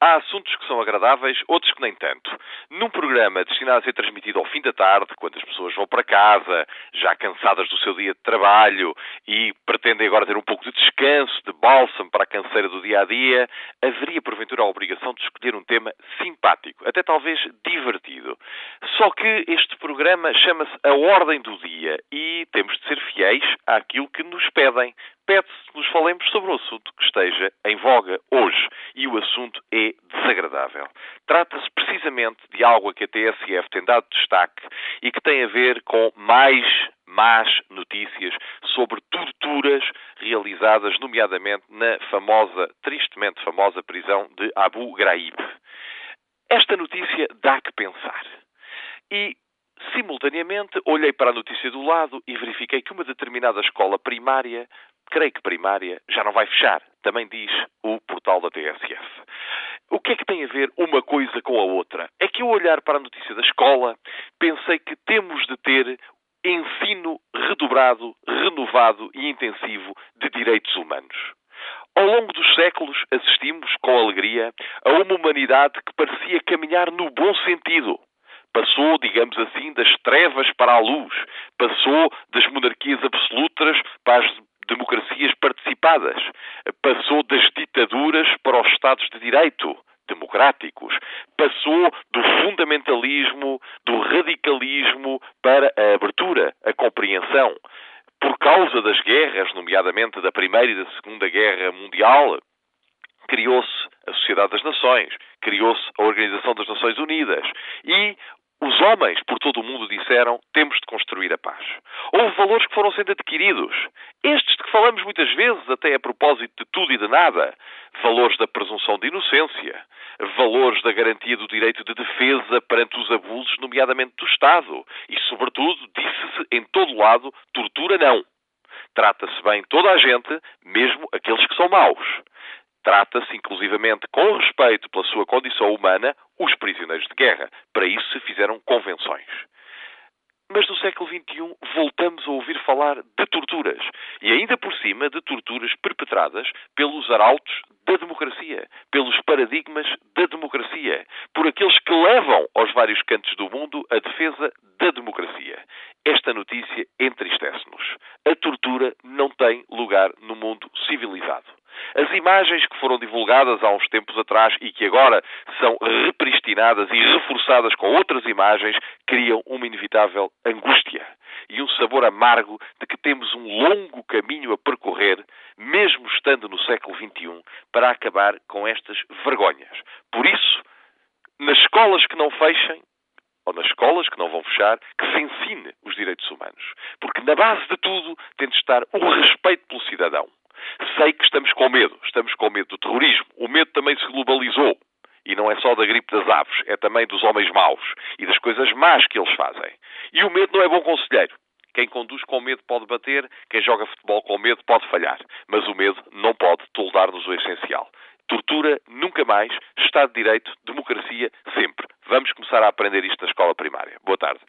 Há assuntos que são agradáveis, outros que nem tanto. Num programa destinado a ser transmitido ao fim da tarde, quando as pessoas vão para casa, já cansadas do seu dia de trabalho e pretendem agora ter um pouco de descanso, de bálsamo para a canseira do dia a dia, haveria porventura a obrigação de escolher um tema simpático, até talvez divertido. Só que este programa chama-se A Ordem do Dia e temos de ser fiéis àquilo que nos pedem pede-se que nos falemos sobre um assunto que esteja em voga hoje. E o assunto é desagradável. Trata-se precisamente de algo a que a TSF tem dado destaque e que tem a ver com mais más notícias sobre torturas realizadas, nomeadamente na famosa, tristemente famosa prisão de Abu Ghraib. Esta notícia dá que pensar. E Simultaneamente, olhei para a notícia do lado e verifiquei que uma determinada escola primária creio que primária, já não vai fechar, também diz o portal da TSF. O que é que tem a ver uma coisa com a outra? É que eu olhar para a notícia da escola, pensei que temos de ter ensino redobrado, renovado e intensivo de direitos humanos. Ao longo dos séculos, assistimos, com alegria, a uma humanidade que parecia caminhar no bom sentido. Passou, digamos assim, das trevas para a luz. Passou das monarquias absolutas para as democracias participadas. Passou das ditaduras para os Estados de Direito democráticos. Passou do fundamentalismo, do radicalismo para a abertura, a compreensão. Por causa das guerras, nomeadamente da Primeira e da Segunda Guerra Mundial, criou-se a Sociedade das Nações, criou-se a Organização das Nações Unidas e os homens por todo o mundo disseram temos de construir a paz. Houve valores que foram sendo adquiridos. Estes de que falamos muitas vezes, até a propósito de tudo e de nada. Valores da presunção de inocência. Valores da garantia do direito de defesa perante os abusos, nomeadamente do Estado. E, sobretudo, disse-se em todo lado, tortura não. Trata-se bem toda a gente, mesmo aqueles que são maus. Trata-se, inclusivamente, com respeito pela sua condição humana, os prisioneiros de guerra. Para isso se fizeram convenções. Mas no século XXI voltamos a ouvir falar de torturas. E ainda por cima de torturas perpetradas pelos arautos da democracia, pelos paradigmas da democracia, por aqueles que levam aos vários cantos do mundo a defesa da democracia. Esta notícia entristece-nos. A tortura não tem lugar no mundo civilizado. As imagens que foram divulgadas há uns tempos atrás e que agora são repristinadas e reforçadas com outras imagens criam uma inevitável angústia e um sabor amargo de que temos um longo caminho a percorrer, mesmo estando no século XXI, para acabar com estas vergonhas. Por isso, nas escolas que não fechem, ou nas escolas que não vão fechar, que se ensine os direitos humanos. Porque na base de tudo tem de estar o respeito pelo cidadão. Sei que estamos com medo. Estamos com medo do terrorismo. O medo também se globalizou. E não é só da gripe das aves, é também dos homens maus e das coisas más que eles fazem. E o medo não é bom conselheiro. Quem conduz com medo pode bater, quem joga futebol com medo pode falhar. Mas o medo não pode toldar-nos o essencial. Tortura nunca mais, Estado de Direito, democracia sempre. Vamos começar a aprender isto na escola primária. Boa tarde.